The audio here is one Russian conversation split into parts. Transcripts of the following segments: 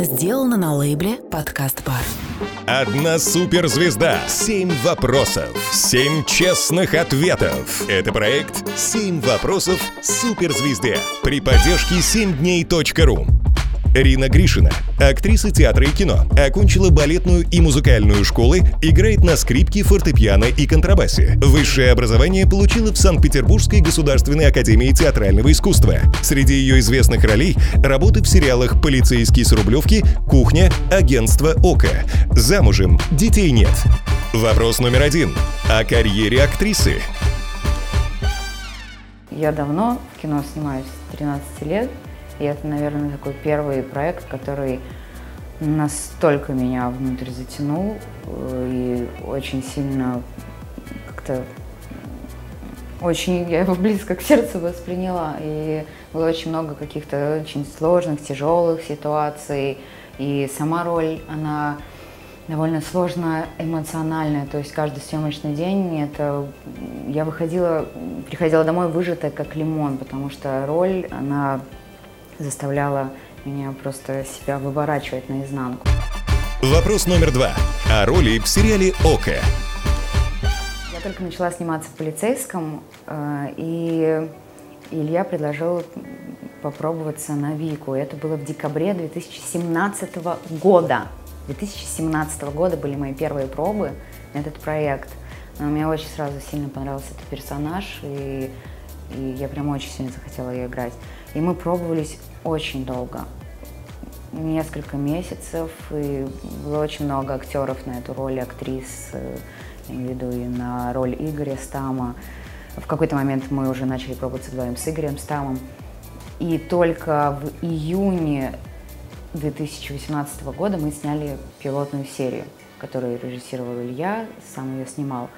Сделано на лейбле «Подкаст Бар». Одна суперзвезда. Семь вопросов. Семь честных ответов. Это проект «Семь вопросов суперзвезде» при поддержке 7дней.ру. Рина Гришина, актриса театра и кино, окончила балетную и музыкальную школы, играет на скрипке, фортепиано и контрабасе. Высшее образование получила в Санкт-Петербургской государственной академии театрального искусства. Среди ее известных ролей – работы в сериалах «Полицейский с Рублевки», «Кухня», «Агентство Ока». Замужем, детей нет. Вопрос номер один. О карьере актрисы. Я давно в кино снимаюсь, с 13 лет. И это, наверное, такой первый проект, который настолько меня внутрь затянул э, и очень сильно как-то очень я его близко к сердцу восприняла. И было очень много каких-то очень сложных, тяжелых ситуаций. И сама роль, она довольно сложно эмоциональная. То есть каждый съемочный день это я выходила, приходила домой выжатая как лимон, потому что роль, она заставляла меня просто себя выворачивать наизнанку. Вопрос номер два. О роли в сериале «Око». Я только начала сниматься в полицейском, э, и Илья предложил попробоваться на Вику. Это было в декабре 2017 года. 2017 года были мои первые пробы на этот проект. Но мне очень сразу сильно понравился этот персонаж, и, и я прям очень сильно захотела ее играть. И мы пробовались очень долго, несколько месяцев, и было очень много актеров на эту роль, актрис, э, я имею в виду и на роль Игоря Стама. В какой-то момент мы уже начали пробоваться вдвоем с Игорем Стамом. И только в июне 2018 года мы сняли пилотную серию, которую режиссировал Илья, сам ее снимал.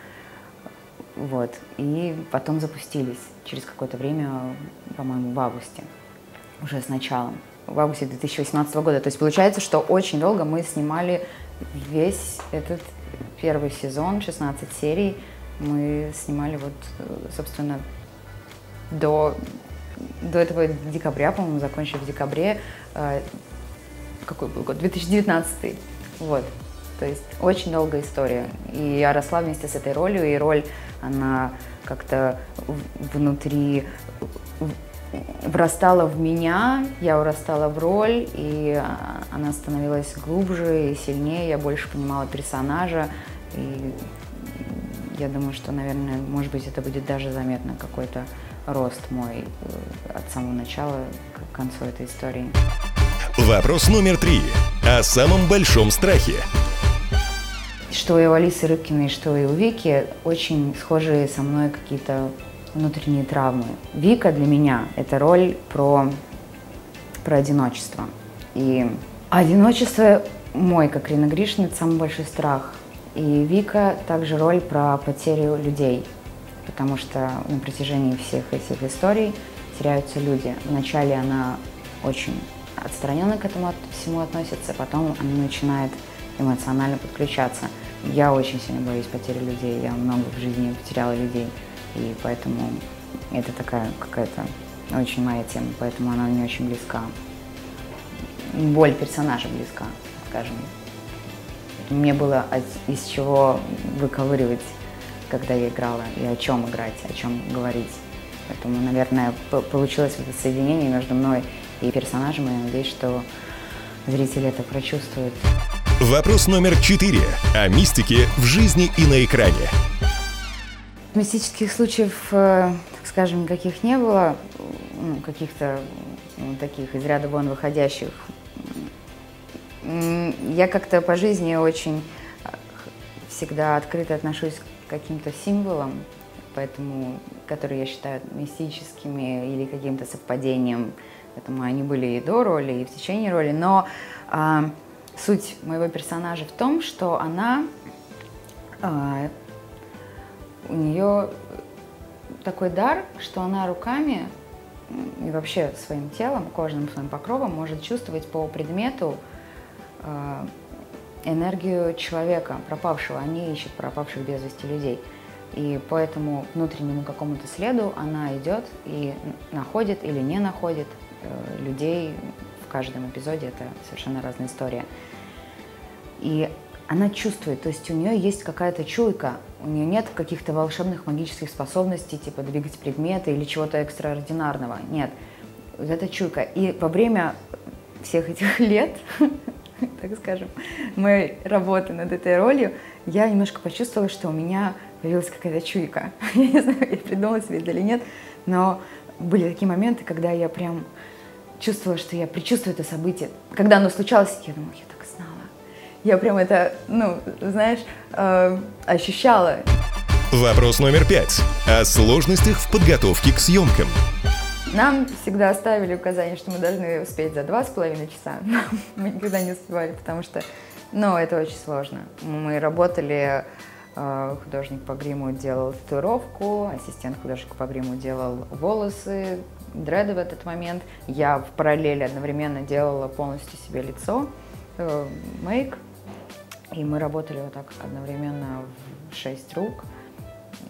Вот. И потом запустились через какое-то время, по-моему, в августе уже с началом, в августе 2018 года. То есть получается, что очень долго мы снимали весь этот первый сезон, 16 серий. Мы снимали вот, собственно, до, до этого декабря, по-моему, закончили в декабре. Э, какой был год? 2019. Вот. То есть очень долгая история. И я росла вместе с этой ролью, и роль, она как-то внутри врастала в меня, я вырастала в роль, и она становилась глубже и сильнее, я больше понимала персонажа, и я думаю, что, наверное, может быть, это будет даже заметно какой-то рост мой э, от самого начала к концу этой истории. Вопрос номер три. О самом большом страхе. Что и у Алисы Рыбкиной, что и у Вики очень схожие со мной какие-то внутренние травмы. Вика для меня – это роль про, про одиночество. И одиночество мой, как Рина Гришина, это самый большой страх. И Вика также роль про потерю людей, потому что на протяжении всех этих историй теряются люди. Вначале она очень отстраненно к этому всему относится, потом она начинает эмоционально подключаться. Я очень сильно боюсь потери людей, я много в жизни потеряла людей. И поэтому это такая какая-то очень моя тема, поэтому она мне очень близка. Боль персонажа близка, скажем. Мне было из чего выковыривать, когда я играла, и о чем играть, о чем говорить. Поэтому, наверное, получилось это соединение между мной и персонажем, и я надеюсь, что зрители это прочувствуют. Вопрос номер четыре. О мистике в жизни и на экране. Мистических случаев, э, так скажем, никаких не было, ну, каких-то ну, таких из ряда вон выходящих. Я как-то по жизни очень э, всегда открыто отношусь к каким-то символам, поэтому, которые я считаю мистическими или каким-то совпадением. Поэтому они были и до роли, и в течение роли. Но а, суть моего персонажа в том, что она а, у нее такой дар, что она руками и вообще своим телом, кожным своим покровом может чувствовать по предмету э, энергию человека, пропавшего. Они ищут пропавших без вести людей. И по этому внутреннему какому-то следу она идет и находит или не находит э, людей, каждом эпизоде это совершенно разная история. И она чувствует, то есть у нее есть какая-то чуйка, у нее нет каких-то волшебных магических способностей, типа двигать предметы или чего-то экстраординарного. Нет, вот эта чуйка. И во время всех этих лет, так скажем, моей работы над этой ролью, я немножко почувствовала, что у меня появилась какая-то чуйка. Я не знаю, я придумала себе это или нет, но были такие моменты, когда я прям чувствовала, что я предчувствую это событие. Когда оно случалось, я думала, я так знала. Я прям это, ну, знаешь, э, ощущала. Вопрос номер пять. О сложностях в подготовке к съемкам. Нам всегда ставили указание, что мы должны успеть за два с половиной часа. мы никогда не успевали, потому что, ну, это очень сложно. Мы работали Э, художник по гриму делал татуировку, ассистент художника по гриму делал волосы, дреды в этот момент. Я в параллели одновременно делала полностью себе лицо, э, мейк. И мы работали вот так одновременно в шесть рук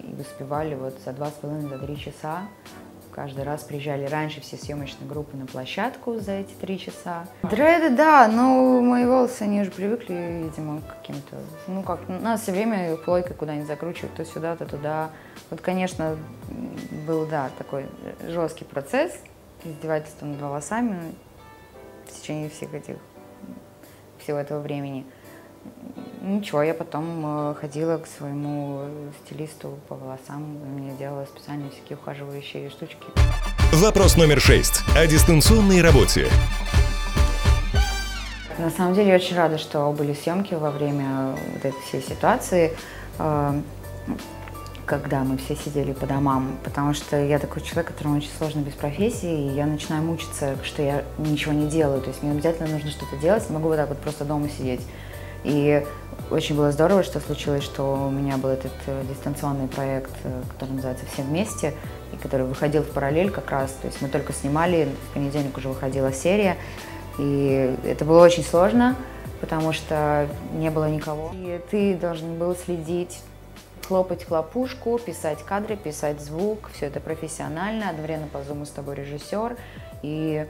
и успевали вот за два с половиной, за три часа Каждый раз приезжали раньше все съемочные группы на площадку за эти три часа. Дреды, да, но мои волосы, они уже привыкли, видимо, к каким-то... Ну, как, нас все время плойкой куда-нибудь закручивают, то сюда, то туда. Вот, конечно, был, да, такой жесткий процесс издевательства над волосами в течение всех этих, всего этого времени. Ничего, я потом э, ходила к своему стилисту по волосам, мне делала специальные всякие ухаживающие штучки. Вопрос номер шесть. О дистанционной работе. На самом деле я очень рада, что были съемки во время вот этой всей ситуации, э, когда мы все сидели по домам, потому что я такой человек, которому очень сложно без профессии, и я начинаю мучиться, что я ничего не делаю, то есть мне обязательно нужно что-то делать, могу вот так вот просто дома сидеть. И очень было здорово, что случилось, что у меня был этот э, дистанционный проект, э, который называется «Все вместе», и который выходил в параллель как раз. То есть мы только снимали, в понедельник уже выходила серия, и это было очень сложно, потому что не было никого. И ты должен был следить, хлопать хлопушку, писать кадры, писать звук, все это профессионально, одновременно по зуму с тобой режиссер, и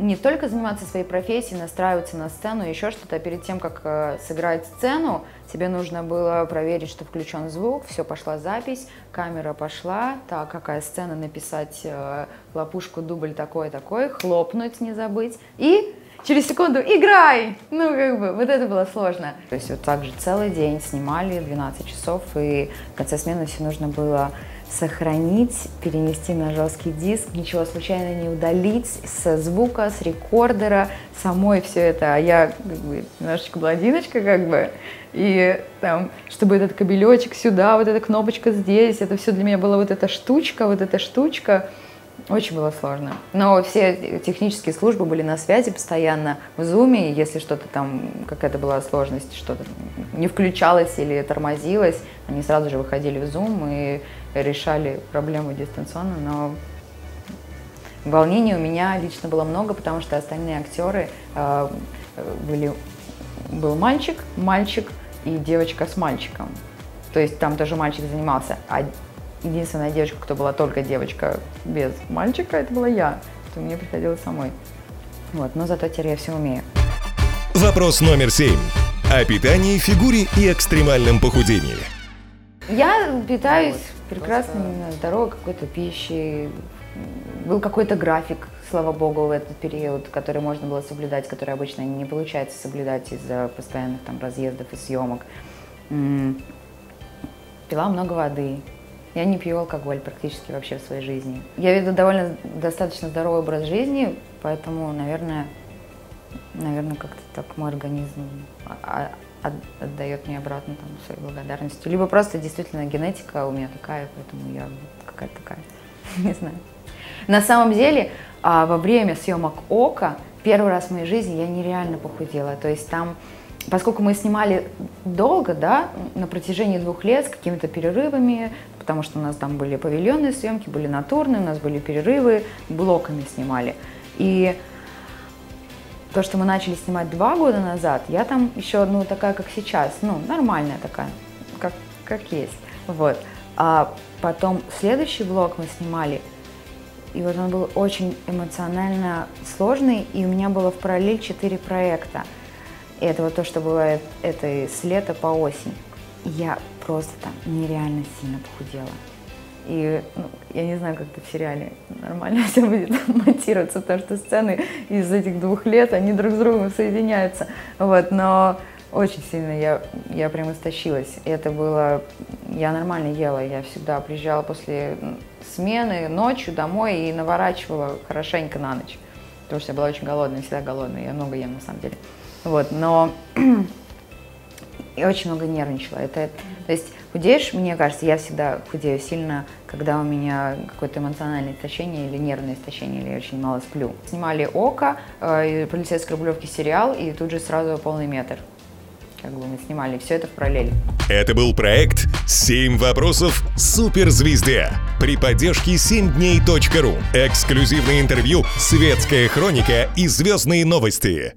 не только заниматься своей профессией, настраиваться на сцену, еще что-то. Перед тем, как э, сыграть сцену, тебе нужно было проверить, что включен звук, все, пошла запись, камера пошла, так, какая сцена, написать э, лопушку, дубль такой-такой, хлопнуть не забыть, и через секунду «играй!» Ну, как бы, вот это было сложно. То есть вот так же целый день снимали, 12 часов, и в конце смены все нужно было сохранить, перенести на жесткий диск, ничего случайно не удалить с звука, с рекордера, самой все это. А я как бы немножечко блондиночка как бы, и там, чтобы этот кабелечек сюда, вот эта кнопочка здесь, это все для меня была вот эта штучка, вот эта штучка. Очень было сложно. Но все технические службы были на связи постоянно в зуме, если что-то там, какая-то была сложность, что-то не включалось или тормозилось, они сразу же выходили в зум и решали проблему дистанционно, но волнений у меня лично было много, потому что остальные актеры э, были, был мальчик, мальчик и девочка с мальчиком. То есть там тоже мальчик занимался, а единственная девочка, кто была только девочка без мальчика, это была я. То мне приходилось самой. Вот, но зато теперь я все умею. Вопрос номер семь. О питании, фигуре и экстремальном похудении. Я питаюсь прекрасной, здоровой какой-то пищей. Был какой-то график, слава богу, в этот период, который можно было соблюдать, который обычно не получается соблюдать из-за постоянных там разъездов и съемок. Пила много воды. Я не пью алкоголь практически вообще в своей жизни. Я веду довольно достаточно здоровый образ жизни, поэтому, наверное, наверное, как-то так мой организм отдает мне обратно там своей благодарностью. Либо просто действительно генетика у меня такая, поэтому я какая-то такая, не знаю. На самом деле, а, во время съемок Ока первый раз в моей жизни я нереально похудела. То есть там, поскольку мы снимали долго, да, на протяжении двух лет с какими-то перерывами, потому что у нас там были павильонные съемки, были натурные, у нас были перерывы, блоками снимали. И то, что мы начали снимать два года назад, я там еще, ну, такая, как сейчас, ну, нормальная такая, как, как есть, вот. А потом следующий блок мы снимали, И вот он был очень эмоционально сложный, и у меня было в параллель четыре проекта. И это вот то, что бывает это с лета по осень. Я просто там нереально сильно похудела. И ну, я не знаю, как это в сериале нормально все будет монтироваться, потому что сцены из этих двух лет, они друг с другом соединяются. Вот, но очень сильно я, я прям истощилась. И это было... Я нормально ела. Я всегда приезжала после смены ночью домой и наворачивала хорошенько на ночь. Потому что я была очень голодная, всегда голодная. Я много ем на самом деле. Вот, но и очень много нервничала. Это, то есть худеешь, мне кажется, я всегда худею сильно, когда у меня какое-то эмоциональное истощение или нервное истощение, или я очень мало сплю. Снимали «Око», э, полицейской рублевки сериал, и тут же сразу полный метр как бы мы снимали все это в параллели. Это был проект «Семь вопросов суперзвезде» при поддержке 7дней.ру. Эксклюзивное интервью, светская хроника и звездные новости.